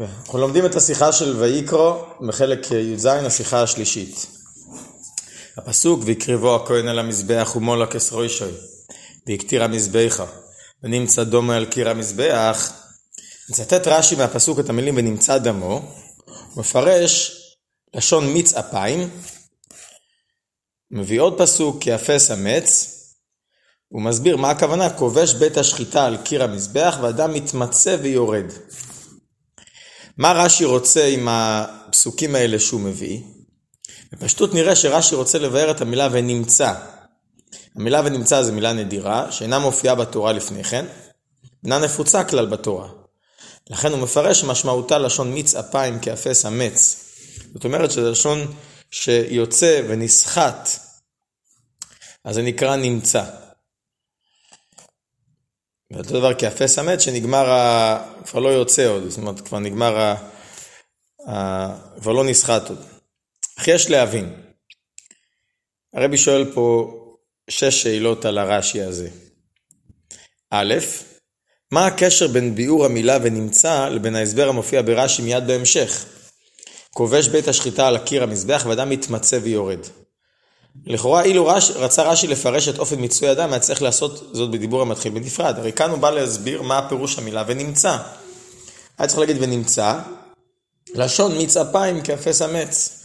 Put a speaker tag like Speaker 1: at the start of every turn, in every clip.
Speaker 1: אנחנו לומדים את השיחה של ויקרו בחלק י"ז, השיחה השלישית. הפסוק, והקריבו הכהן על המזבח ומולקס רוישוי, והקטיר המזבחה, ונמצא דומה על קיר המזבח. מצטט רש"י מהפסוק את המילים ונמצא דמו, מפרש לשון מיץ אפיים, מביא עוד פסוק כיאפס אמץ, הוא מסביר מה הכוונה, כובש בית השחיטה על קיר המזבח ואדם מתמצא ויורד. מה רש"י רוצה עם הפסוקים האלה שהוא מביא? בפשטות נראה שרש"י רוצה לבאר את המילה ונמצא. המילה ונמצא זו מילה נדירה, שאינה מופיעה בתורה לפני כן, אינה נפוצה כלל בתורה. לכן הוא מפרש משמעותה לשון מיץ אפיים כאפס אמץ. זאת אומרת שזה לשון שיוצא ונסחט, אז זה נקרא נמצא. ואותו דבר כאפס המת שנגמר, ה... כבר לא יוצא עוד, זאת אומרת כבר נגמר, ה... ה... כבר לא נסחט עוד. אך יש להבין, הרבי שואל פה שש שאלות על הרש"י הזה. א', מה הקשר בין ביאור המילה ונמצא לבין ההסבר המופיע ברש"י מיד בהמשך? כובש בית השחיטה על הקיר המזבח ואדם מתמצא ויורד. לכאורה אילו רש, רצה רש"י לפרש את אופן מיצוי אדם, היה צריך לעשות זאת בדיבור המתחיל בנפרד. הרי כאן הוא בא להסביר מה הפירוש המילה ונמצא. היה צריך להגיד ונמצא, לשון מיץ אפיים כאפס אמץ.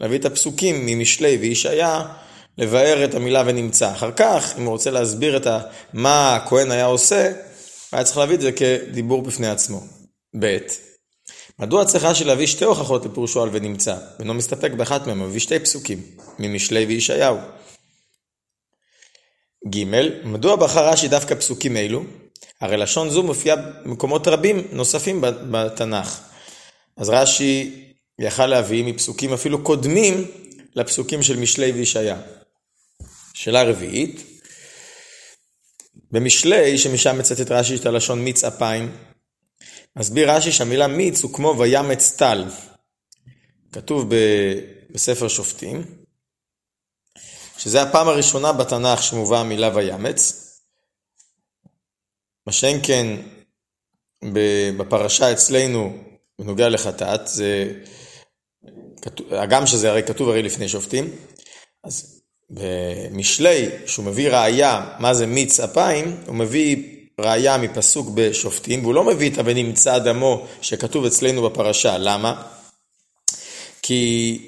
Speaker 1: להביא את הפסוקים ממשלי וישעיה, לבאר את המילה ונמצא. אחר כך, אם הוא רוצה להסביר את ה, מה הכהן היה עושה, היה צריך להביא את זה כדיבור בפני עצמו. ב' מדוע צריך רש"י להביא שתי הוכחות לפירושו על ונמצא, ואינו מסתפק באחת מהם, מביא שתי פסוקים, ממשלי וישעיהו. ג. מדוע בחר רש"י דווקא פסוקים אלו? הרי לשון זו מופיעה במקומות רבים נוספים בתנ"ך. אז רש"י יכל להביא מפסוקים אפילו קודמים לפסוקים של משלי וישעיה. שאלה רביעית, במשלי, שמשם מצטט רש"י את הלשון מיץ אפיים, מסביר רש"י שהמילה מיץ הוא כמו וימץ טל. כתוב בספר שופטים, שזה הפעם הראשונה בתנ"ך שמובא המילה וימץ. מה שאין כן בפרשה אצלנו בנוגע לחטאת, זה, הגם שזה הרי כתוב הרי לפני שופטים, אז במשלי, שהוא מביא ראייה מה זה מיץ אפיים, הוא מביא ראיה מפסוק בשופטים, והוא לא מביא את ה"ונמצא דמו" שכתוב אצלנו בפרשה. למה? כי,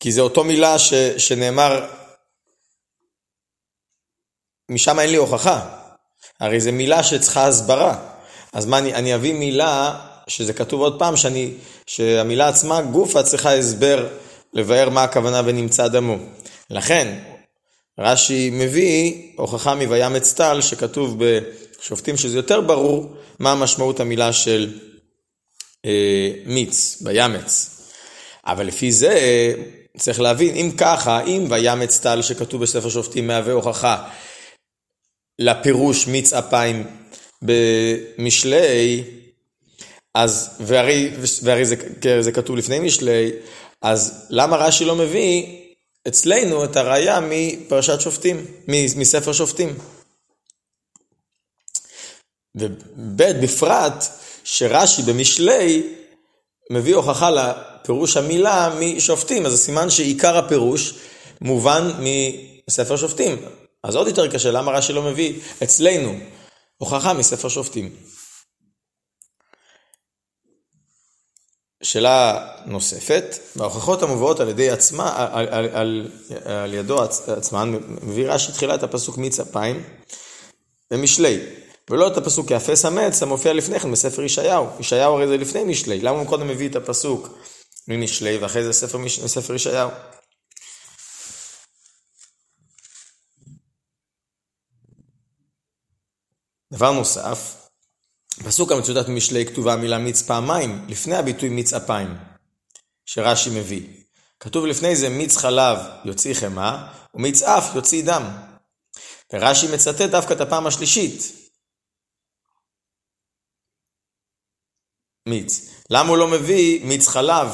Speaker 1: כי זה אותו מילה ש, שנאמר, משם אין לי הוכחה. הרי זו מילה שצריכה הסברה. אז מה, אני, אני אביא מילה שזה כתוב עוד פעם, שאני, שהמילה עצמה, גופה, צריכה הסבר לבאר מה הכוונה ונמצא דמו. לכן, רש"י מביא הוכחה מ"וימץ טל" שכתוב בשופטים שזה יותר ברור מה המשמעות המילה של אה, מיץ, וימץ. אבל לפי זה צריך להבין, אם ככה, אם וימץ טל שכתוב בספר שופטים מהווה הוכחה לפירוש מיץ אפיים במשלי, אז, והרי, והרי זה, זה כתוב לפני משלי, אז למה רש"י לא מביא אצלנו את הראייה מפרשת שופטים, מספר שופטים. וב' בפרט שרש"י במשלי מביא הוכחה לפירוש המילה משופטים, אז זה סימן שעיקר הפירוש מובן מספר שופטים. אז עוד יותר קשה, למה רש"י לא מביא אצלנו הוכחה מספר שופטים? שאלה נוספת, וההוכחות המובאות על ידי עצמה, על, על, על, על ידו עצמן, מביא רש"י תחילת הפסוק מיץ אפיים במשלי, ולא את הפסוק יאפס אמץ המופיע לפני כן בספר ישעיהו. ישעיהו הרי זה לפני משלי, למה הוא קודם מביא את הפסוק ממשלי ואחרי זה ספר, ספר ישעיהו? דבר נוסף, בפסוק המצוטט ממשלי כתובה המילה מיץ פעמיים, לפני הביטוי מיץ אפיים, שרש"י מביא. כתוב לפני זה מיץ חלב יוציא חמאה, ומיץ אף יוציא דם. ורש"י מצטט דווקא את הפעם השלישית. מיץ. למה הוא לא מביא מיץ חלב,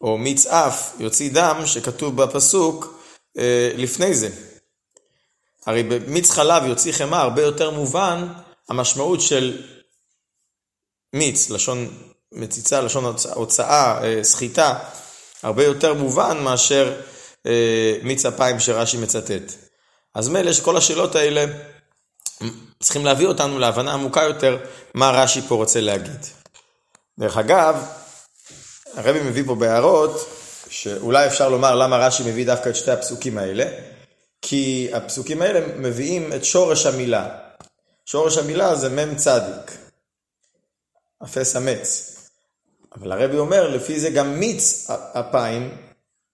Speaker 1: או מיץ אף יוציא דם, שכתוב בפסוק אה, לפני זה? הרי במיץ חלב יוציא חמאה הרבה יותר מובן המשמעות של מיץ, לשון מציצה, לשון הוצאה, אה, סחיטה, הרבה יותר מובן מאשר אה, מיץ אפיים שרש"י מצטט. אז מילא שכל השאלות האלה צריכים להביא אותנו להבנה עמוקה יותר מה רש"י פה רוצה להגיד. דרך אגב, הרבי מביא פה בהערות, שאולי אפשר לומר למה רש"י מביא דווקא את שתי הפסוקים האלה, כי הפסוקים האלה מביאים את שורש המילה. שורש המילה זה מ"ם צדיק, אפס אמץ. אבל הרבי אומר, לפי זה גם מיץ אפיים,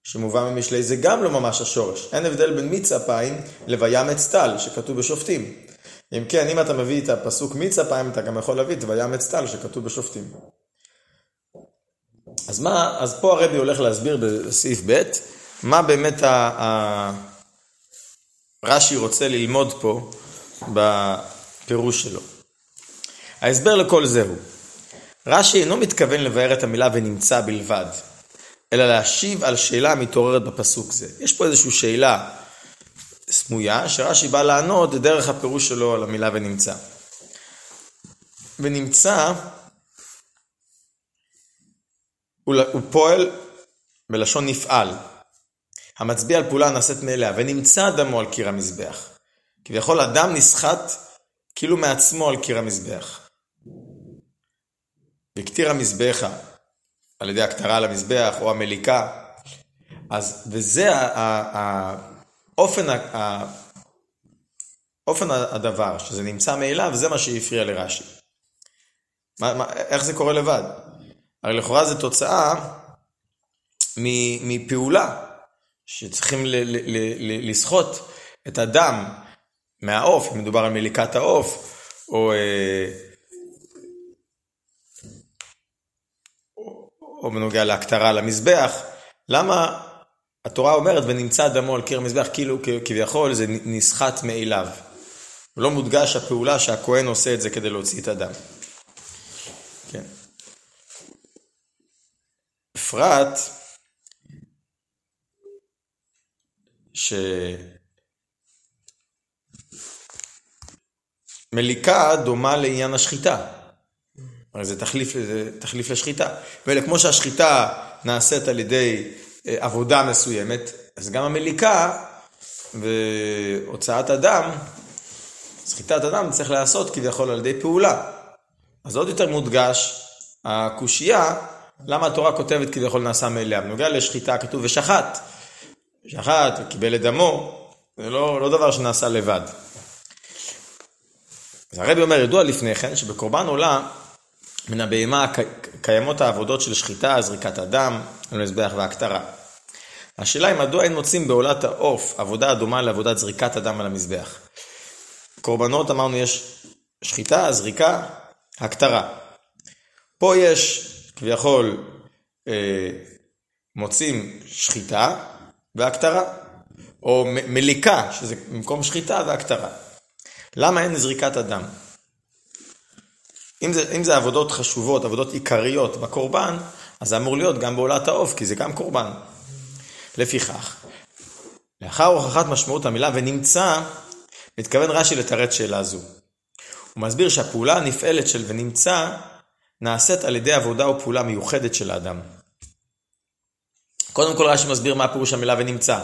Speaker 1: שמובא ממשלי, זה גם לא ממש השורש. אין הבדל בין מיץ אפיים לוימץ טל, שכתוב בשופטים. אם כן, אם אתה מביא את הפסוק מיץ אפיים, אתה גם יכול להביא את וימץ טל, שכתוב בשופטים. אז מה, אז פה הרבי הולך להסביר בסעיף ב', מה באמת ה... רש"י רוצה ללמוד פה בפירוש שלו. ההסבר לכל זה הוא, רש"י אינו מתכוון לבאר את המילה ונמצא בלבד, אלא להשיב על שאלה המתעוררת בפסוק זה. יש פה איזושהי שאלה סמויה, שרש"י בא לענות דרך הפירוש שלו על המילה ונמצא. ונמצא, הוא, פועל בלשון נפעל, המצביע על פעולה נעשית מאליה, ונמצא דמו על קיר המזבח. כביכול אדם נסחט כאילו מעצמו על קיר המזבח. והקטיר המזבחה על ידי הקטרה על המזבח או המליקה. אז, וזה האופן, אופן הדבר, שזה נמצא מאליו, זה מה שהפריע לרש"י. מה, מה, איך זה קורה לבד? הרי לכאורה זו תוצאה מפעולה. שצריכים לסחוט את הדם מהעוף, אם מדובר על מליקת העוף, או, אה, או בנוגע להקטרה למזבח, למה התורה אומרת ונמצא דמו על קיר המזבח, כאילו כביכול זה נסחט מאליו. לא מודגש הפעולה שהכהן עושה את זה כדי להוציא את הדם. בפרט, שמליקה דומה לעניין השחיטה. הרי זה תחליף, זה תחליף לשחיטה. ואלה, כמו שהשחיטה נעשית על ידי אה, עבודה מסוימת, אז גם המליקה והוצאת אדם, סחיטת אדם צריך להיעשות כביכול על ידי פעולה. אז עוד יותר מודגש הקושייה, למה התורה כותבת כביכול נעשה מאליה. בנוגע לשחיטה כתוב ושחט. שחט וקיבל את דמו, זה לא, לא דבר שנעשה לבד. אז הרבי אומר, ידוע לפני כן שבקורבן עולה מן הבהמה קיימות העבודות של שחיטה, זריקת הדם, המזבח והקטרה. השאלה היא מדוע אין מוצאים בעולת העוף עבודה הדומה לעבודת זריקת הדם על המזבח. קורבנות אמרנו יש שחיטה, זריקה, הקטרה. פה יש כביכול אה, מוצאים שחיטה, והקטרה, או מליקה, שזה במקום שחיטה והקטרה. למה אין זריקת הדם? אם זה, אם זה עבודות חשובות, עבודות עיקריות בקורבן, אז זה אמור להיות גם בעולת העוף, כי זה גם קורבן. לפיכך, לאחר הוכחת משמעות המילה ונמצא, מתכוון רש"י לתרץ שאלה זו. הוא מסביר שהפעולה הנפעלת של ונמצא נעשית על ידי עבודה או פעולה מיוחדת של האדם. קודם כל רש"י מסביר מה פירוש המילה ונמצא.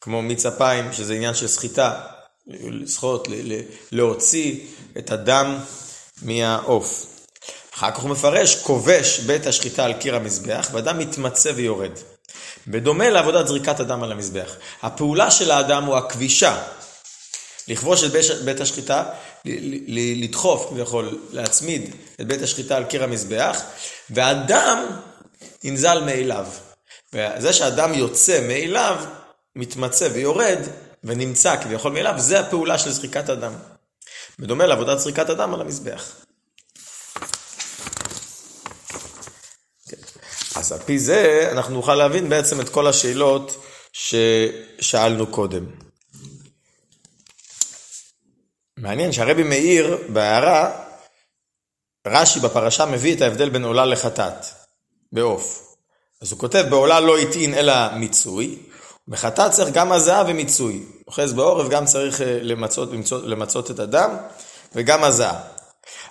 Speaker 1: כמו מיץ אפיים, שזה עניין של סחיטה, לסחוט, להוציא את הדם מהעוף. אחר כך הוא מפרש, כובש בית השחיטה על קיר המזבח, ואדם מתמצא ויורד. בדומה לעבודת זריקת הדם על המזבח. הפעולה של האדם הוא הכבישה. לכבוש את בית השחיטה, לדחוף, כביכול, להצמיד את בית השחיטה על קיר המזבח, והדם ינזל מאליו. וזה שאדם יוצא מאליו, מתמצא ויורד, ונמצא כביכול מאליו, זה הפעולה של זריקת אדם. בדומה לעבודת זריקת אדם על המזבח. אז על פי זה אנחנו נוכל להבין בעצם את כל השאלות ששאלנו קודם. מעניין שהרבי מאיר בהערה, רש"י בפרשה מביא את ההבדל בין עולה לחטאת, בעוף. אז הוא כותב, בעולה לא הטעין אלא מיצוי, בחטאת צריך גם הזעה ומיצוי. אוחז בעורף גם צריך אה, למצות, למצות, למצות את הדם, וגם הזעה.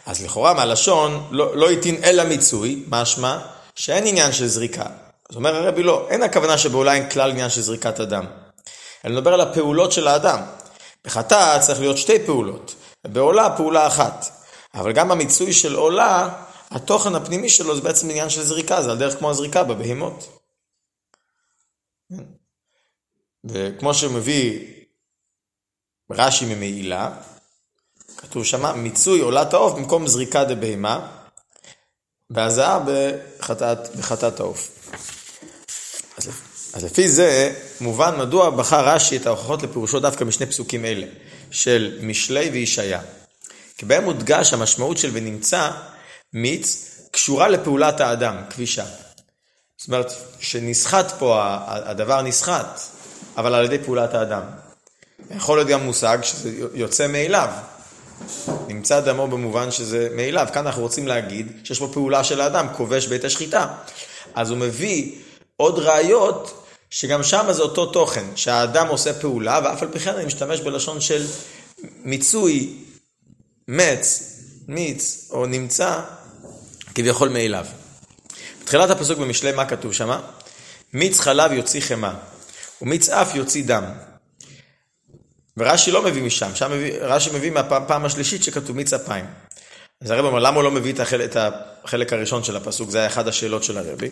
Speaker 1: אז לכאורה מהלשון לא, לא יטעין אלא מיצוי, משמע שאין עניין של זריקה. אז אומר הרבי לא, אין הכוונה שבעולה אין כלל עניין של זריקת אדם. אני מדבר על הפעולות של האדם. בחטאת צריך להיות שתי פעולות, ובעולה פעולה אחת. אבל גם המיצוי של עולה, התוכן הפנימי שלו זה בעצם עניין של זריקה, זה על דרך כמו הזריקה בבהמות. וכמו שהוא מביא רש"י ממעילה, כתוב שמה מיצוי עולת העוף במקום זריקה דבהמה, בחטאת, בחטאת העוף. אז, לפי זה מובן מדוע בחר רש"י את ההוכחות לפירושו דווקא משני פסוקים אלה, של משלי וישעיה. כי בהם מודגש המשמעות של ונמצא מיץ קשורה לפעולת האדם, כבישה. זאת אומרת, שנסחט פה, הדבר נסחט, אבל על ידי פעולת האדם. יכול להיות גם מושג שזה יוצא מאליו. נמצא דמו במובן שזה מאליו. כאן אנחנו רוצים להגיד שיש פה פעולה של האדם, כובש בית השחיטה. אז הוא מביא עוד ראיות שגם שם זה אותו תוכן, שהאדם עושה פעולה, ואף על פי כן אני משתמש בלשון של מיצוי, מץ, מיץ או נמצא, כביכול מאליו. בתחילת הפסוק במשלי מה כתוב שמה? מיץ חלב יוציא חמאה, ומיץ אף יוציא דם. ורש"י לא מביא משם, שם מביא, רש"י מביא מהפעם השלישית שכתוב מיץ אפיים. אז הרב אומר, למה הוא לא מביא את החלק, את החלק הראשון של הפסוק? זה היה אחת השאלות של הרבי.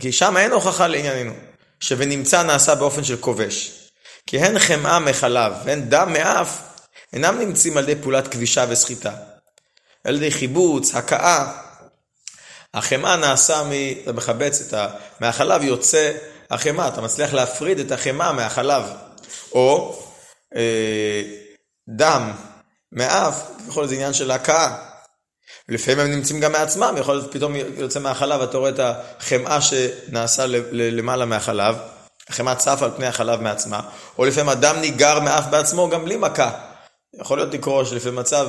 Speaker 1: כי שם אין הוכחה לענייננו, ש"ונמצא" נעשה באופן של כובש. כי הן חמאה מחלב והן דם מאף, אינם נמצאים על ידי פעולת כבישה וסחיטה. על ידי חיבוץ, הכאה. החמאה נעשה, מ... אתה מחבץ את ה... מהחלב יוצא החמאה, אתה מצליח להפריד את החמאה מהחלב. או אה, דם מאף, להיות זה עניין של הכאה. לפעמים הם נמצאים גם מעצמם, יכול להיות פתאום יוצא מהחלב, אתה רואה את החמאה שנעשה למעלה מהחלב, החמאה צפה על פני החלב מעצמה, או לפעמים הדם ניגר מאף בעצמו גם בלי מכה. יכול להיות לקרוא שלפעמים מצב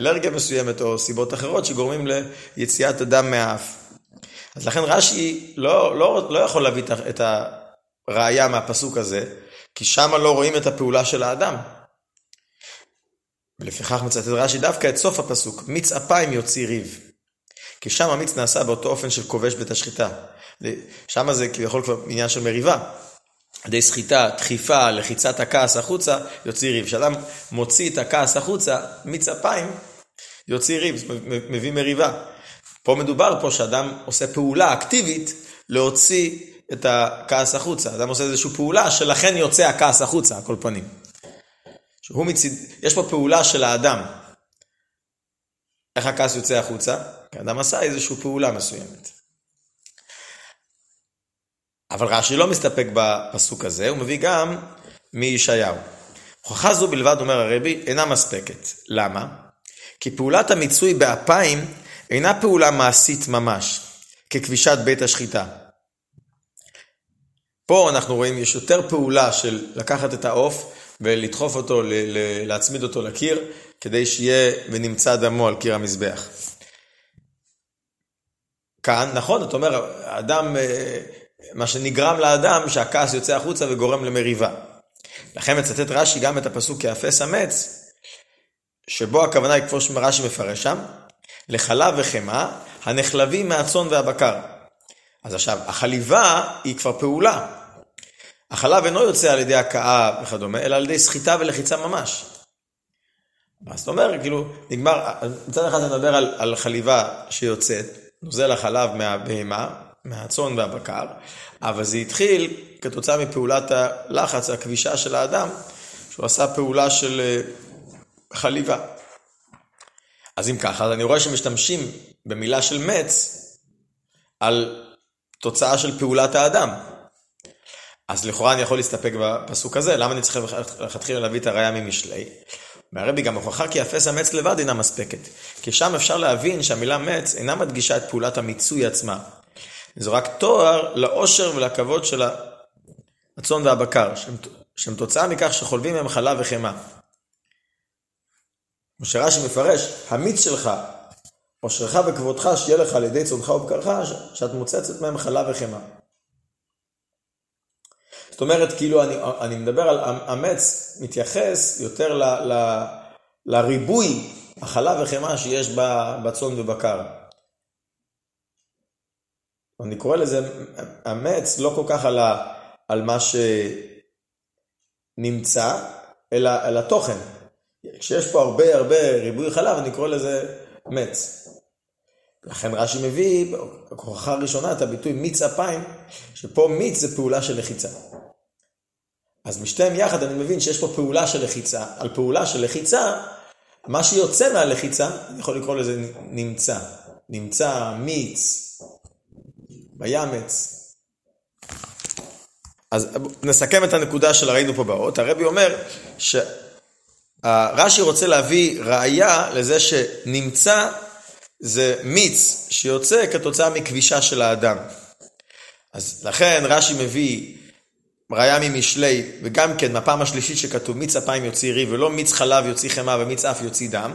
Speaker 1: שאלרגיה מסוימת או סיבות אחרות שגורמים ליציאת הדם מהאף. אז לכן רש"י לא, לא, לא יכול להביא את הראייה מהפסוק הזה, כי שם לא רואים את הפעולה של האדם. ולפיכך מצטט רש"י דווקא את סוף הפסוק, מיץ אפיים יוציא ריב. כי שם המיץ נעשה באותו אופן של כובש בית השחיטה. שם זה כביכול כבר עניין של מריבה. ידי סחיטה, דחיפה, לחיצת הכעס החוצה, יוציא ריב. כשאדם מוציא את הכעס החוצה, מיץ אפיים, יוציא ריב, מביא מריבה. פה מדובר פה שאדם עושה פעולה אקטיבית להוציא את הכעס החוצה. אדם עושה איזושהי פעולה שלכן יוצא הכעס החוצה, על כל פנים. שהוא מצד... יש פה פעולה של האדם. איך הכעס יוצא החוצה? כי האדם עשה איזושהי פעולה מסוימת. אבל רש"י לא מסתפק בפסוק הזה, הוא מביא גם מישעיהו. הוכחה זו בלבד, אומר הרבי, אינה מספקת. למה? כי פעולת המיצוי באפיים אינה פעולה מעשית ממש, ככבישת בית השחיטה. פה אנחנו רואים, יש יותר פעולה של לקחת את העוף ולדחוף אותו, להצמיד אותו לקיר, כדי שיהיה ונמצא דמו על קיר המזבח. כאן, נכון, אתה אומר, אדם, אה, מה שנגרם לאדם, שהכעס יוצא החוצה וגורם למריבה. לכן מצטט רש"י גם את הפסוק כיאפס אמץ, שבו הכוונה היא כמו שרש"י מפרש שם, לחלב וחמאה הנחלבים מהצאן והבקר. אז עכשיו, החליבה היא כבר פעולה. החלב אינו יוצא על ידי הכאה וכדומה, אלא על ידי סחיטה ולחיצה ממש. אז זאת אומרת, כאילו, נגמר, מצד אחד אני מדבר על, על חליבה שיוצאת, נוזל החלב מהבהמה, מהצאן והבקר, אבל זה התחיל כתוצאה מפעולת הלחץ, הכבישה של האדם, שהוא עשה פעולה של אה, חליבה. אז אם ככה, אז אני רואה שמשתמשים במילה של מץ על תוצאה של פעולת האדם. אז לכאורה אני יכול להסתפק בפסוק הזה, למה אני צריך לכתחילה להביא את הראייה ממשלי? והרבי גם הוכחה כי אפס המץ לבד אינה מספקת. כי שם אפשר להבין שהמילה מץ אינה מדגישה את פעולת המיצוי עצמה. זה רק תואר לאושר ולכבוד של הצאן והבקר, שהם, שהם תוצאה מכך שחולבים מהם חלב וחמאה. כמו שרש"י מפרש, המיץ שלך, אושרך וכבודך שיהיה לך על ידי צאנך ובקרך, שאת מוצצת מהם חלב וחמאה. זאת אומרת, כאילו, אני, אני מדבר על אמץ, מתייחס יותר ל, ל, לריבוי החלב וחמאה שיש בצאן ובקר. אני קורא לזה אמץ לא כל כך על, ה, על מה שנמצא, אלא על התוכן. כשיש פה הרבה הרבה ריבוי חלב, אני קורא לזה מץ. לכן רש"י מביא, בכוחך הראשונה, את הביטוי מיץ אפיים, שפה מיץ זה פעולה של לחיצה. אז משתיהם יחד אני מבין שיש פה פעולה של לחיצה. על פעולה של לחיצה, מה שיוצא מהלחיצה, אני יכול לקרוא לזה נמצא. נמצא, מיץ, ויאמץ. אז נסכם את הנקודה שראינו פה באות. הרבי אומר שרש"י רוצה להביא ראייה לזה שנמצא זה מיץ שיוצא כתוצאה מכבישה של האדם. אז לכן רש"י מביא ראייה ממשלי, וגם כן מהפעם השלישית שכתוב מיץ אפיים יוציא ריב, ולא מיץ חלב יוציא חמאה ומיץ אף יוציא דם,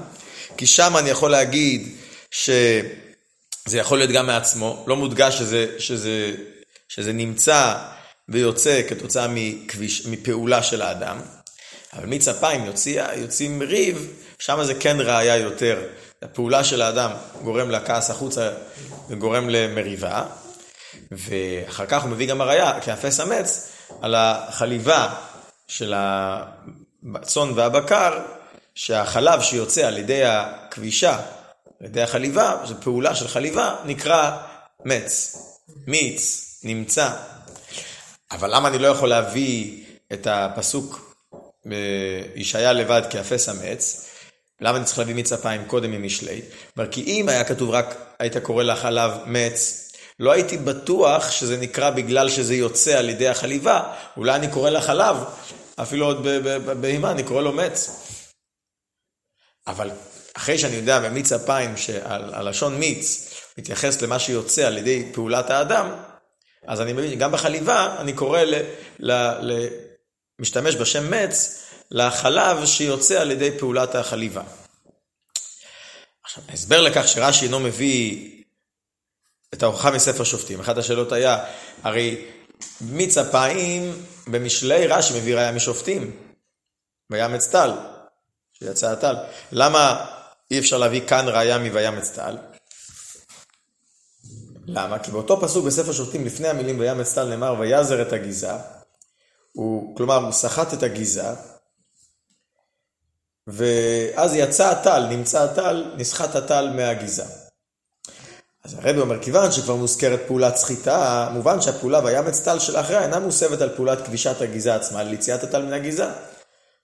Speaker 1: כי שם אני יכול להגיד שזה יכול להיות גם מעצמו, לא מודגש שזה, שזה, שזה נמצא ויוצא כתוצאה מכביש, מפעולה של האדם, אבל מיץ אפיים יוציא, יוצאים ריב, שם זה כן ראייה יותר. הפעולה של האדם גורם לכעס החוצה וגורם למריבה, ואחר כך הוא מביא גם הראייה, כאפס אמץ, על החליבה של הצאן והבקר, שהחלב שיוצא על ידי הכבישה, על ידי החליבה, זו פעולה של חליבה, נקרא מץ, מיץ, נמצא. אבל למה אני לא יכול להביא את הפסוק בישעיה לבד כאפס אמץ? למה אני צריך להביא מיץ אפיים קודם ממשלי? כי אם היה כתוב רק, היית קורא לחלב מץ, לא הייתי בטוח שזה נקרא בגלל שזה יוצא על ידי החליבה, אולי אני קורא לחלב, אפילו עוד בהמה, אני קורא לו מץ. אבל אחרי שאני יודע במיץ אפיים שהלשון מיץ מתייחס למה שיוצא על ידי פעולת האדם, אז אני מבין, גם בחליבה אני קורא, ל, ל, ל, משתמש בשם מץ לחלב שיוצא על ידי פעולת החליבה. עכשיו, ההסבר לכך שרש"י אינו מביא את ההוכחה מספר שופטים. אחת השאלות היה, הרי מיץ אפיים במשלי רש"י מביא ראיה משופטים, ויאמץ טל, שיצא הטל. למה אי אפשר להביא כאן ראיה מויאמץ טל? למה? כי באותו פסוק בספר שופטים, לפני המילים ויאמץ טל נאמר ויעזר את הגיזה, הוא, כלומר הוא סחט את הגיזה, ואז יצא הטל, נמצא הטל, נסחט הטל מהגיזה. אז הרבי אומר, כיוון שכבר מוזכרת פעולת סחיטה, מובן שהפעולה ויאמץ טל שלאחריה אינה מוסבת על פעולת כבישת הגיזה עצמה, על יציאת הטל מן הגיזה.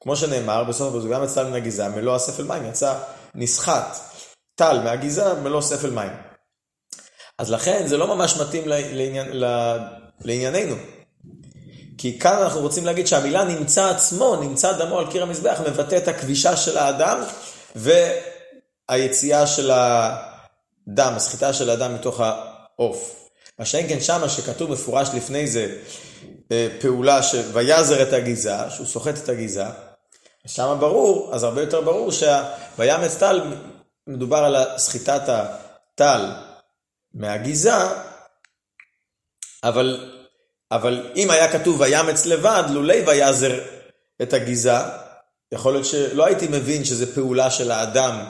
Speaker 1: כמו שנאמר, בסוף הפסוק, ויאמץ טל מן הגיזה, מלוא הספל מים, יצא נסחט טל מהגיזה, מלוא ספל מים. אז לכן זה לא ממש מתאים לעניין, לענייננו. כי כאן אנחנו רוצים להגיד שהמילה נמצא עצמו, נמצא דמו על קיר המזבח, מבטא את הכבישה של האדם והיציאה של ה... דם, הסחיטה של הדם מתוך העוף. מה שאין כן שמה שכתוב מפורש לפני זה אה, פעולה של ויעזר את הגיזה, שהוא סוחט את הגיזה, שם ברור, אז הרבה יותר ברור שהויאמץ טל, מדובר על סחיטת הטל מהגיזה, אבל, אבל אם היה כתוב ויאמץ לבד, לולי ויעזר את הגיזה, יכול להיות שלא הייתי מבין שזה פעולה של האדם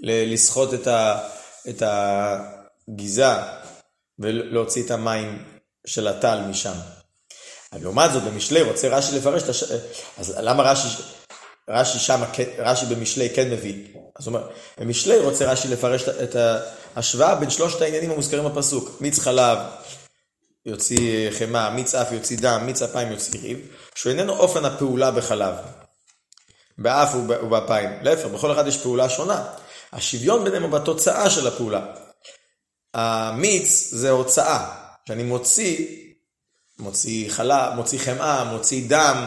Speaker 1: לסחוט את ה... את הגיזה ולהוציא את המים של הטל משם. לעומת זאת, במשלי רוצה רש"י לפרש את הש... אז למה רש"י, רש"י שם, רש"י במשלי כן מביא? אז הוא אומר, במשלי רוצה רש"י לפרש את ההשוואה בין שלושת העניינים המוזכרים בפסוק. מיץ חלב יוציא חמאה, מיץ אף יוציא דם, מיץ אפיים יוציא ריב, שהוא איננו אופן הפעולה בחלב, באף ובאפיים. להפך, בכל אחד יש פעולה שונה. השוויון ביניהם הוא בתוצאה של הפעולה. המיץ זה הוצאה, שאני מוציא, מוציא חלב, מוציא חמאה, מוציא דם,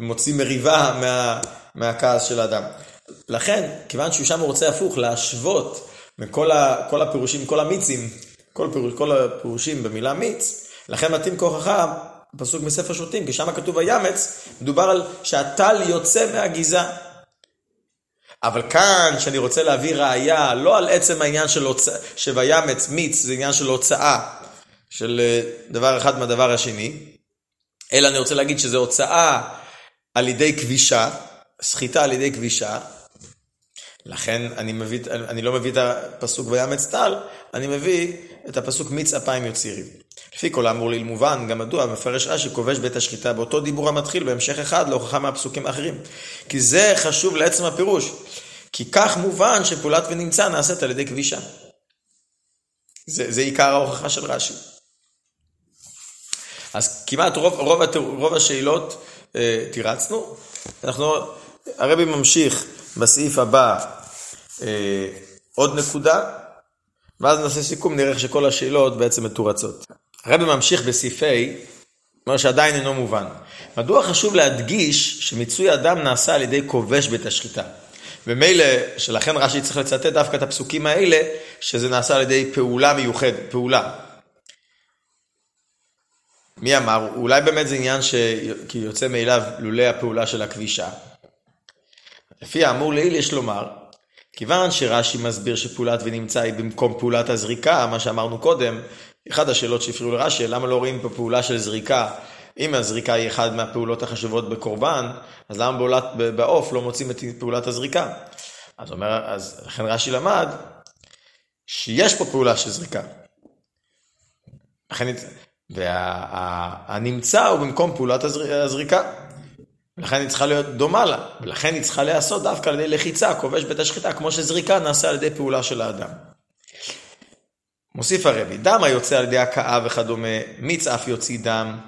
Speaker 1: מוציא מריבה מה, מהכעס של האדם. לכן, כיוון שהוא שם רוצה הפוך, להשוות מכל ה, כל הפירושים, כל המיצים, כל, פירוש, כל הפירושים במילה מיץ, לכן מתאים כוחך, פסוק מספר שוטים, כי שם כתוב הימץ, מדובר על שהטל יוצא מהגיזה. אבל כאן, שאני רוצה להביא ראייה, לא על עצם העניין של הוצאה, שויאמץ מיץ, זה עניין של הוצאה, של אה, דבר אחד מהדבר השני, אלא אני רוצה להגיד שזה הוצאה על ידי כבישה, סחיטה על ידי כבישה, לכן אני, מביא, אני לא מביא את הפסוק ויאמץ טל, אני מביא את הפסוק מיץ אפיים יוציא ריב. לפי כל האמור ליל מובן, גם מדוע מפרש רש"י כובש בית השחיטה באותו דיבור המתחיל בהמשך אחד להוכחה מהפסוקים האחרים. כי זה חשוב לעצם הפירוש. כי כך מובן שפעולת ונמצא נעשית על ידי כבישה. זה, זה עיקר ההוכחה של רש"י. אז כמעט רוב, רוב, רוב השאלות אה, תירצנו. אנחנו, הרבי ממשיך בסעיף הבא אה, עוד נקודה, ואז נעשה סיכום, נראה שכל השאלות בעצם מתורצות. הרבי ממשיך בסעיף ה', אומר שעדיין אינו מובן. מדוע חשוב להדגיש שמיצוי אדם נעשה על ידי כובש בית השחיטה? ומילא, שלכן רש"י צריך לצטט דווקא את הפסוקים האלה, שזה נעשה על ידי פעולה מיוחדת, פעולה. מי אמר? אולי באמת זה עניין שיוצא מאליו לולא הפעולה של הכבישה. לפי האמור לעיל יש לומר, כיוון שרש"י מסביר שפעולת ונמצא היא במקום פעולת הזריקה, מה שאמרנו קודם, אחת השאלות שהפריעו לרש"י, למה לא רואים פה פעולה של זריקה? אם הזריקה היא אחת מהפעולות החשובות בקורבן, אז למה בעולת, בעוף לא מוצאים את פעולת הזריקה? אז אומר, אז לכן רש"י למד שיש פה פעולה של זריקה. לכן, והנמצא הוא במקום פעולת הזריקה. ולכן היא צריכה להיות דומה לה, ולכן היא צריכה להיעשות דווקא על ידי לחיצה, כובש בית השחיטה, כמו שזריקה נעשה על ידי פעולה של האדם. מוסיף הרבי, דם היוצא על ידי הכאה וכדומה, מיץ אף יוציא דם,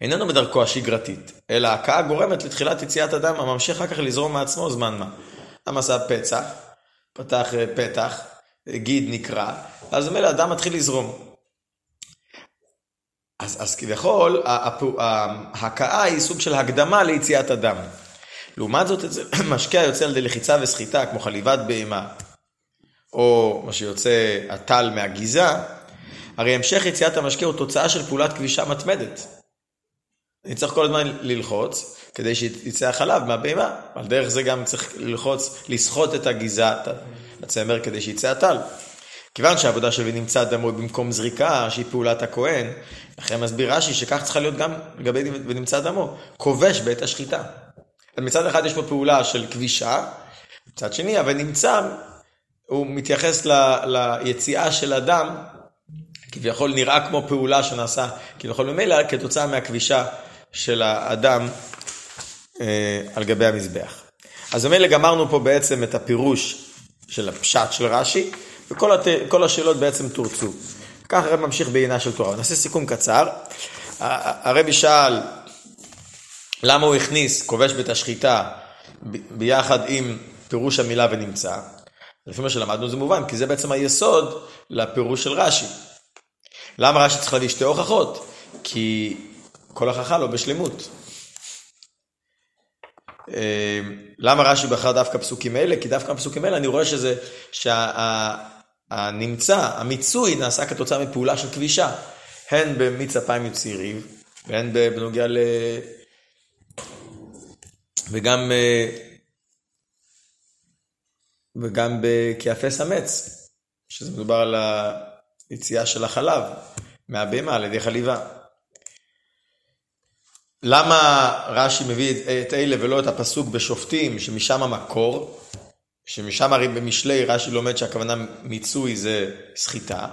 Speaker 1: איננו בדרכו השגרתית, אלא הכאה גורמת לתחילת יציאת הדם הממשיך אחר כך לזרום מעצמו זמן מה. אדם עשה פצע, פתח אה, פתח, גיד נקרע, ואז ממילא הדם מתחיל לזרום. אז, אז כביכול, ההכאה היא סוג של הקדמה ליציאת הדם. לעומת זאת, משקה היוצא על ידי לחיצה וסחיטה, כמו חליבת בהמה, או מה שיוצא הטל מהגיזה, הרי המשך יציאת המשקה הוא תוצאה של פעולת כבישה מתמדת. אני צריך כל הזמן ללחוץ כדי שיצא החלב מהבהמה. על דרך זה גם צריך ללחוץ, לסחוט את הגיזה, הצמר, כדי שיצא הטל. כיוון שהעבודה של ונמצא דמו במקום זריקה, שהיא פעולת הכהן, לכן מסביר רש"י שכך צריכה להיות גם לגבי ונמצא דמו, כובש בעת השחיטה. מצד אחד יש פה פעולה של כבישה, מצד שני, אבל נמצא, הוא מתייחס ל, ליציאה של אדם, כביכול נראה כמו פעולה שנעשה, כביכול ממילא כתוצאה מהכבישה של האדם אה, על גבי המזבח. אז ממילא גמרנו פה בעצם את הפירוש של הפשט של רש"י, וכל הת... השאלות בעצם תורצו. ככה הרב ממשיך בעינה של תורה. נעשה סיכום קצר. הרבי שאל למה הוא הכניס כובש בית השחיטה ביחד עם פירוש המילה ונמצא. לפי מה שלמדנו זה מובן, כי זה בעצם היסוד לפירוש של רש"י. למה רש"י צריך להביא שתי הוכחות? כי כל הוכחה לא בשלמות. אה, למה רש"י בחר דווקא פסוקים אלה? כי דווקא הפסוקים האלה אני רואה שזה, שהנמצא, המיצוי נעשה כתוצאה מפעולה של כבישה, הן במיץ אפיים יוציא ריב, והן בנוגע ל... וגם אה, וגם בכיאפס אמץ, שזה מדובר על היציאה של החלב מהבהמה על ידי חליבה. למה רש"י מביא את אלה ולא את הפסוק בשופטים, שמשם המקור, שמשם הרי במשלי רש"י לומד שהכוונה מיצוי זה סחיטה,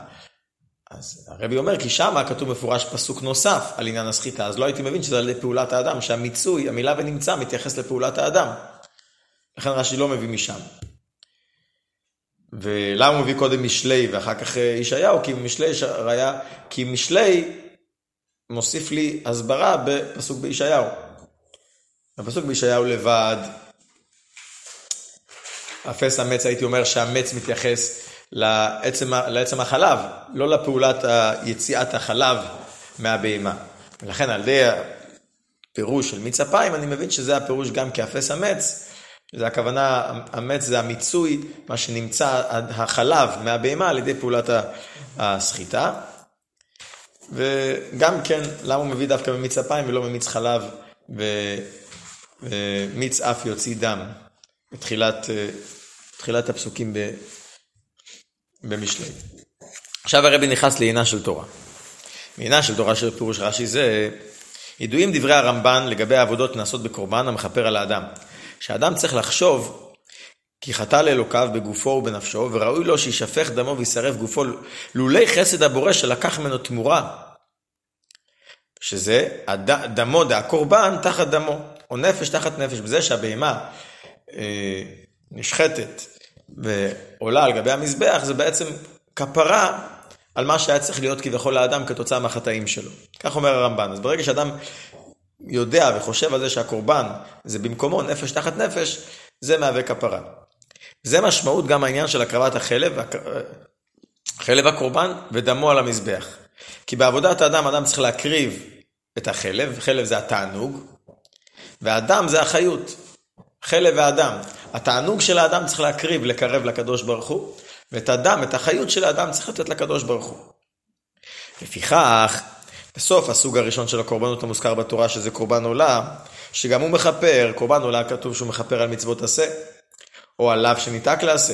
Speaker 1: אז הרבי אומר, כי שם כתוב מפורש פסוק נוסף על עניין הסחיטה, אז לא הייתי מבין שזה על ידי פעולת האדם, שהמיצוי, המילה ונמצא, מתייחס לפעולת האדם. לכן רש"י לא מביא משם. ולמה הוא מביא קודם משלי ואחר כך אה, ישעיהו? כי משלי, ראיה, כי משלי מוסיף לי הסברה בפסוק בישעיהו. הפסוק בישעיהו לבד, אפס המץ, הייתי אומר שהמץ מתייחס לעצם, לעצם החלב, לא לפעולת יציאת החלב מהבהמה. ולכן על ידי הפירוש של מיץ אפיים, אני מבין שזה הפירוש גם כאפס המץ, זה הכוונה, המץ זה המיצוי, מה שנמצא, החלב מהבהמה על ידי פעולת הסחיטה. וגם כן, למה הוא מביא דווקא ממיץ אפיים ולא ממיץ חלב ומיץ אף יוציא דם, בתחילת, בתחילת הפסוקים במשלי. עכשיו הרבי נכנס לעינה של תורה. מעינה של תורה של פירוש רש"י זה, ידועים דברי הרמב"ן לגבי העבודות נעשות בקורבן המכפר על האדם. שהאדם צריך לחשוב כי חטא לאלוקיו בגופו ובנפשו, וראוי לו שישפך דמו וישרף גופו לולי חסד הבורא שלקח ממנו תמורה. שזה הד... דמו דהקורבן תחת דמו, או נפש תחת נפש, בזה שהבהמה אה, נשחטת ועולה על גבי המזבח, זה בעצם כפרה על מה שהיה צריך להיות כביכול לאדם כתוצאה מהחטאים שלו. כך אומר הרמב"ן. אז ברגע שאדם יודע וחושב על זה שהקורבן זה במקומו נפש תחת נפש, זה מהווה כפרה. זה משמעות גם העניין של הקרבת החלב, חלב הקורבן ודמו על המזבח. כי בעבודת האדם, אדם צריך להקריב את החלב, חלב זה התענוג, והדם זה החיות. חלב ואדם. התענוג של האדם צריך להקריב, לקרב לקדוש ברוך הוא, ואת הדם, את החיות של האדם צריך לתת לקדוש ברוך הוא. לפיכך, בסוף הסוג הראשון של הקורבנות המוזכר בתורה, שזה קורבן עולה, שגם הוא מכפר, קורבן עולה כתוב שהוא מכפר על מצוות עשה, או עליו שניתק לעשה.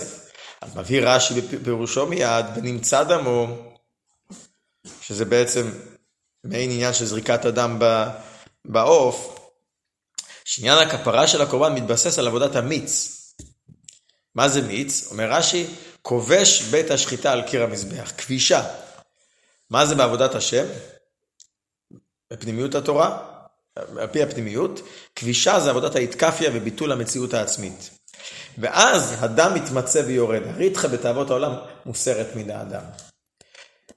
Speaker 1: אז מבהיר רש"י בפירושו מיד, ונמצא דמו, שזה בעצם מעין עניין של זריקת הדם בעוף, שעניין הכפרה של הקורבן מתבסס על עבודת המיץ. מה זה מיץ? אומר רש"י, כובש בית השחיטה על קיר המזבח, כבישה. מה זה בעבודת השם? בפנימיות התורה, על פי הפנימיות, כבישה זה עבודת האתקפיה וביטול המציאות העצמית. ואז הדם מתמצא ויורד. הריתחה בתאוות העולם מוסרת מן האדם.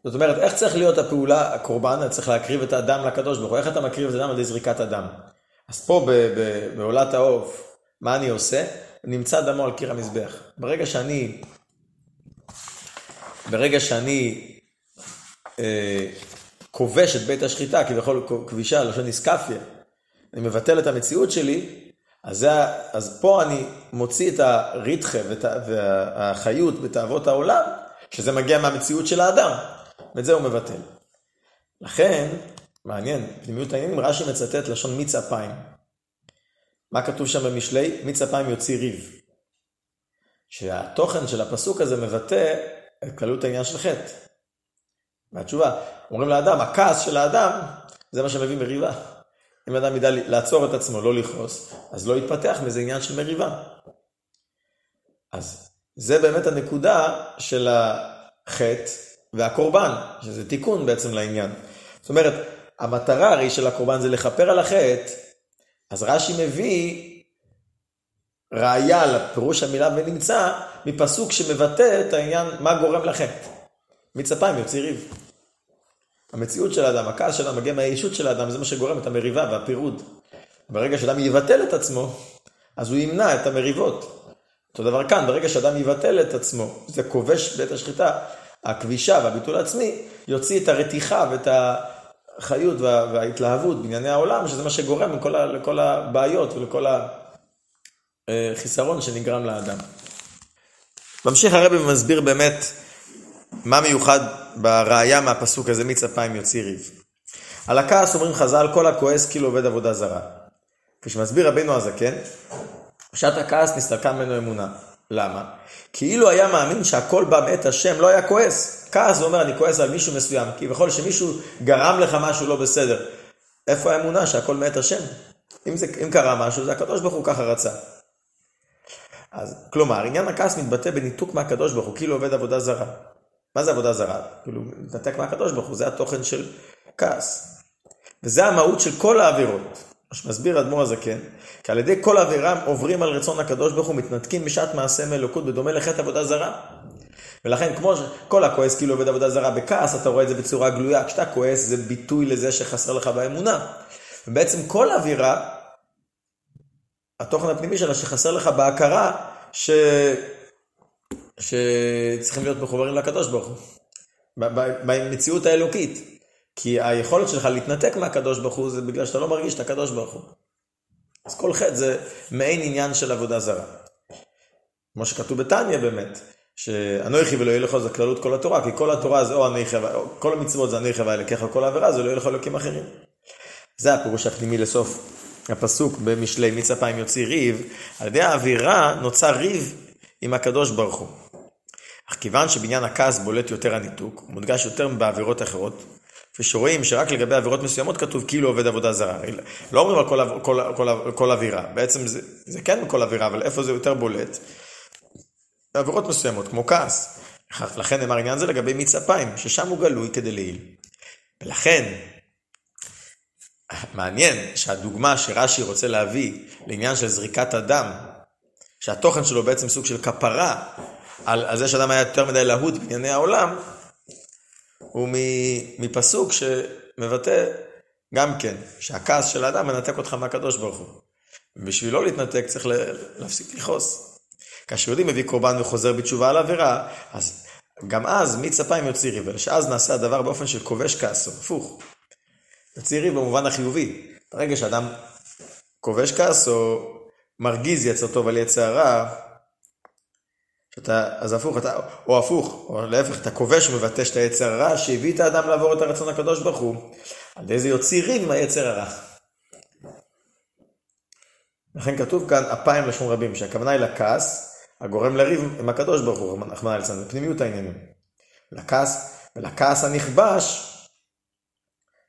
Speaker 1: זאת אומרת, איך צריך להיות הפעולה, הקורבן, צריך להקריב את האדם לקדוש ברוך הוא, איך אתה מקריב את האדם על ידי זריקת הדם? אז פה בעולת העוף, מה אני עושה? נמצא דמו על קיר המזבח. ברגע שאני, ברגע שאני אה, כובש את בית השחיטה, כביכול כבישה, לשון איסקפיה, אני מבטל את המציאות שלי, אז, זה, אז פה אני מוציא את הריתחה והחיות בתאוות העולם, שזה מגיע מהמציאות של האדם, ואת זה הוא מבטל. לכן, מעניין, פנימיות העניינים, רש"י מצטט לשון מיץ אפיים. מה כתוב שם במשלי? מיץ אפיים יוציא ריב. שהתוכן של הפסוק הזה מבטא את קלות העניין של חטא. והתשובה, אומרים לאדם, הכעס של האדם, זה מה שמביא מריבה. אם אדם ידע לעצור את עצמו, לא לכעוס, אז לא יתפתח מזה עניין של מריבה. אז זה באמת הנקודה של החטא והקורבן, שזה תיקון בעצם לעניין. זאת אומרת, המטרה הרי של הקורבן זה לכפר על החטא, אז רש"י מביא ראיה לפירוש המילה ונמצא מפסוק שמבטא את העניין מה גורם לחטא. מצפיים יוציא ריב. המציאות של האדם, הכעס של האדם מגיע מהישות של האדם, זה מה שגורם את המריבה והפירוד. ברגע שאדם יבטל את עצמו, אז הוא ימנע את המריבות. אותו דבר כאן, ברגע שאדם יבטל את עצמו, זה כובש בית השחיטה, הכבישה והביטול העצמי, יוציא את הרתיחה ואת החיות וה, וההתלהבות בענייני העולם, שזה מה שגורם לכל, ה, לכל הבעיות ולכל החיסרון שנגרם לאדם. ממשיך הרבי ומסביר באמת מה מיוחד בראייה מהפסוק הזה, מיץ אפיים יוציא ריב. על הכעס אומרים חז"ל, כל הכועס כאילו עובד עבודה זרה. כשמסביר רבינו הזקן, בשעת הכעס נסתלקה ממנו אמונה. למה? כאילו היה מאמין שהכל בא מאת השם, לא היה כועס. כעס זה אומר, אני כועס על מישהו מסוים, כי בכל שמישהו גרם לך משהו לא בסדר. איפה האמונה שהכל מאת השם? אם, זה, אם קרה משהו, זה הקדוש ברוך הוא ככה רצה. אז, כלומר, עניין הכעס מתבטא בניתוק מהקדוש ברוך הוא, כאילו עובד עבודה זרה. מה זה עבודה זרה? כאילו, להתנתק מהקדוש ברוך הוא, זה התוכן של כעס. וזה המהות של כל העבירות. מה שמסביר אדמו"ר הזקן, כי על ידי כל עבירה עוברים על רצון הקדוש ברוך הוא, מתנתקים בשעת מעשה מאלוקות, בדומה לחטא עבודה זרה. ולכן כמו שכל הכועס כאילו עובד עבודה זרה בכעס, אתה רואה את זה בצורה גלויה. כשאתה כועס זה ביטוי לזה שחסר לך באמונה. ובעצם כל עבירה, התוכן הפנימי שלה שחסר לך בהכרה, ש... שצריכים להיות מחוברים לקדוש ברוך הוא, במציאות האלוקית. כי היכולת שלך להתנתק מהקדוש ברוך הוא זה בגלל שאתה לא מרגיש את הקדוש ברוך הוא. אז כל חטא זה מעין עניין של עבודה זרה. כמו שכתוב בתניא באמת, שאנוכי ולא יהיה לך זה כללות כל התורה, כי כל התורה זה או אנוכי, כל המצוות זה אנוכי ואלוקיך, כל העבירה זה לא יהיה לך אלוקים אחרים. זה הפירוש הפנימי לסוף הפסוק במשלי מיץ אפיים יוציא ריב, על ידי האווירה נוצר ריב עם הקדוש ברוך הוא. אך כיוון שבעניין הכעס בולט יותר הניתוק, הוא מודגש יותר בעבירות אחרות, ושרואים שרק לגבי עבירות מסוימות כתוב כאילו עובד עבודה זרה. לא אומרים על כל, כל, כל, כל עבירה, בעצם זה, זה כן כל עבירה, אבל איפה זה יותר בולט? בעבירות מסוימות, כמו כעס. לכן נאמר עניין זה לגבי מיץ אפיים, ששם הוא גלוי כדי לעיל. ולכן, מעניין שהדוגמה שרש"י רוצה להביא לעניין של זריקת הדם, שהתוכן שלו בעצם סוג של כפרה על, על זה שאדם היה יותר מדי להוט בענייני העולם, הוא מפסוק שמבטא גם כן, שהכעס של האדם מנתק אותך מהקדוש ברוך הוא. בשביל לא להתנתק צריך להפסיק לכעוס. כאשר יהודי מביא קורבן וחוזר בתשובה על עבירה, אז גם אז מיץ אפיים יוציא ריב, אלא שאז נעשה הדבר באופן של כובש כעסו, הפוך. יוציא ריב במובן החיובי. ברגע שאדם כובש כעסו, מרגיז יצר טוב על יצר הרע, שאתה, אז הפוך, אתה, או הפוך, או להפך, אתה כובש ומבטש את היצר הרע שהביא את האדם לעבור את הרצון הקדוש ברוך הוא, על ידי זה יוציא ריב עם היצר הרע. לכן כתוב כאן אפיים לשון רבים, שהכוונה היא לכעס, הגורם לריב עם הקדוש ברוך הוא, רחמנא ליצלן, בפנימיות העניינים. לכעס, ולכעס הנכבש,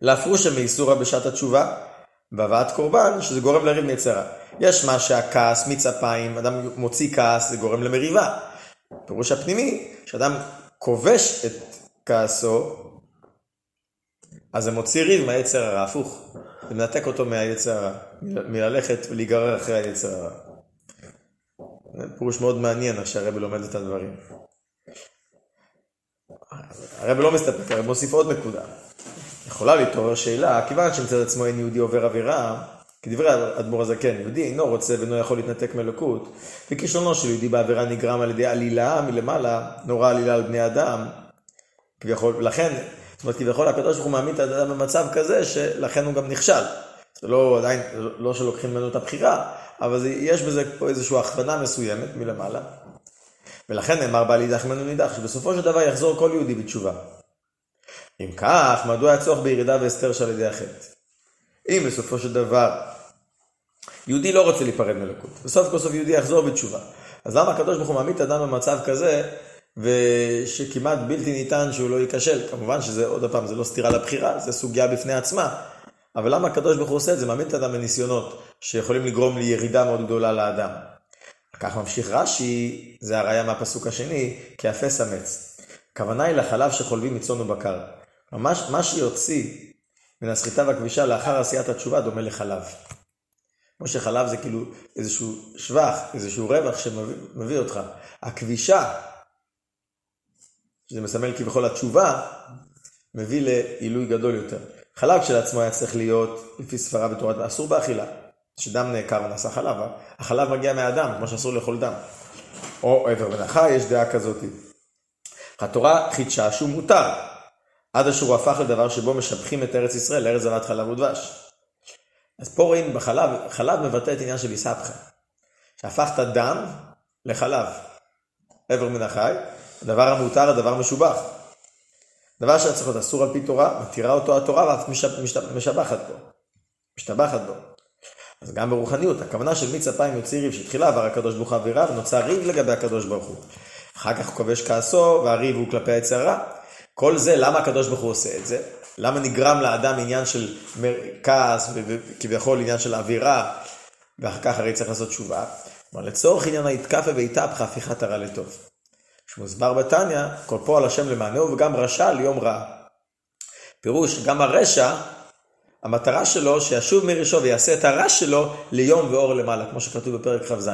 Speaker 1: להפרושה מאיסורא בשעת התשובה, בהבאת קורבן, שזה גורם לריב מיצרה. יש מה שהכעס, מיץ אפיים, אדם מוציא כעס, זה גורם למריבה. פירוש הפנימי, שאדם כובש את כעסו, אז זה מוציא ריב מהיצר הרע, הפוך. זה מנתק אותו מהיצר הרע, מללכת ולהיגרר אחרי היצר הרע. זה פירוש מאוד מעניין איך שהרבי לומד את הדברים. הרבי לא מסתפק, הרבי מוסיף עוד נקודה. יכולה להתעורר שאלה, כיוון שמצד עצמו אין יהודי עובר עבירה, כדברי האדמו"ר הזקן, יהודי אינו רוצה ואינו יכול להתנתק מאלוקות, וכישלונו של יהודי בעבירה נגרם על ידי עלילה מלמעלה, נורא עלילה על בני אדם, כביכול, לכן, זאת אומרת, כביכול הקדוש ברוך הוא מעמיד את האדם במצב כזה, שלכן הוא גם נכשל. זה לא עדיין, לא שלוקחים ממנו את הבחירה, אבל זה, יש בזה פה איזושהי הכוונה מסוימת מלמעלה. ולכן נאמר בעל יידח ממנו נידח, שבסופו של דבר יחזור כל יהודי בתשובה. אם כך, מדוע הצורך בירידה והסתר שעל ידי החטא? אם בסופו של דבר יהודי לא רוצה להיפרד מאלוקות, בסוף כל סוף יהודי יחזור בתשובה, אז למה הקדוש ברוך הוא מעמיד את האדם במצב כזה, ושכמעט בלתי ניתן שהוא לא ייכשל? כמובן שזה, עוד פעם, זה לא סתירה לבחירה, זה סוגיה בפני עצמה. אבל למה הקדוש ברוך הוא עושה את זה? מעמיד את האדם בניסיונות שיכולים לגרום לירידה מאוד גדולה לאדם. כך ממשיך רש"י, זה הראיה מהפסוק השני, כי אפס אמץ. הכוונה היא לחלב שחולבים מצאן ובקר. ממש, מה שיוציא מן הסחיטה והכבישה לאחר עשיית התשובה דומה לחלב. כמו שחלב זה כאילו איזשהו שבח, איזשהו רווח שמביא אותך. הכבישה, שזה מסמל כביכול התשובה, מביא לעילוי גדול יותר. חלב כשלעצמו היה צריך להיות, לפי סברה בתורת, אסור באכילה. שדם נעקר ונעשה חלב, החלב מגיע מהדם, כמו שאסור לאכול דם. או עבר מנחה, יש דעה כזאת. התורה חידשה שהוא מותר, עד אשר הוא הפך לדבר שבו משבחים את ארץ ישראל לארץ זבת חלב ודבש. אז פה רואים בחלב, חלב מבטא את עניין של איסבכה. שהפכת דם לחלב. עבר מן החי, הדבר המותר, הדבר משובח. דבר שהיה צריך להיות אסור על פי תורה, מתירה אותו התורה ואף משבחת בו. משתבחת בו. אז גם ברוחניות, הכוונה של מיץ אפיים יוציא ריב, שתחילה עבר הקדוש ברוך הוא אווירה ונוצר ריב לגבי הקדוש ברוך הוא. אחר כך הוא כובש כעסו, והריב הוא כלפי היצר הרע. כל זה, למה הקדוש ברוך הוא עושה את זה? למה נגרם לאדם עניין של כעס וכביכול עניין של אווירה, ואחר כך הרי צריך לעשות תשובה? כלומר, לצורך עניין ההתקפה והתהפכה הפיכת הרע לטוב. שמוסבר בתניא, כל פועל השם למענהו וגם רשע ליום רע. פירוש, גם הרשע, המטרה שלו שישוב מראשו ויעשה את הרע שלו ליום ואור למעלה, כמו שכתוב בפרק כ"ז.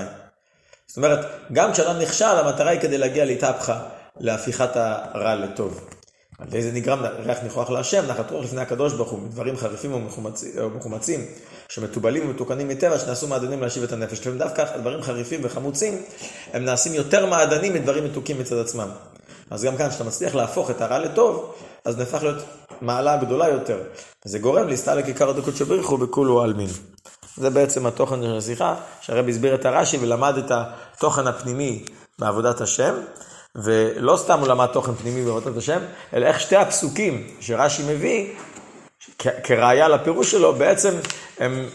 Speaker 1: זאת אומרת, גם כשאדם נכשל, המטרה היא כדי להגיע להתהפכה, להפיכת הרע לטוב. על ידי זה נגרם ריח ניחוח להשם, נחת רוח לפני הקדוש ברוך הוא, מדברים חריפים ומחומצים, שמתובלים ומתוקנים מטבע, שנעשו מעדנים להשיב את הנפש. לפעמים דווקא דברים חריפים וחמוצים, הם נעשים יותר מעדנים מדברים מתוקים מצד עצמם. אז גם כאן, כשאתה מצליח להפוך את הרע לטוב, אז נהפך להיות מעלה גדולה יותר. זה גורם להסתלק עיקר הדקות שבריחו בכולו עלמין. זה בעצם התוכן של השיחה, שהרבי הסביר את הרש"י ולמד את התוכן הפנימי בעבודת השם. ולא סתם הוא למד תוכן פנימי בעבודת השם, אלא איך שתי הפסוקים שרש"י מביא, כראיה לפירוש שלו, בעצם הם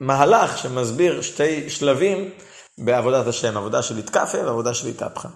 Speaker 1: מהלך שמסביר שתי שלבים בעבודת השם, עבודה של התקפה ועבודה של התהפכה.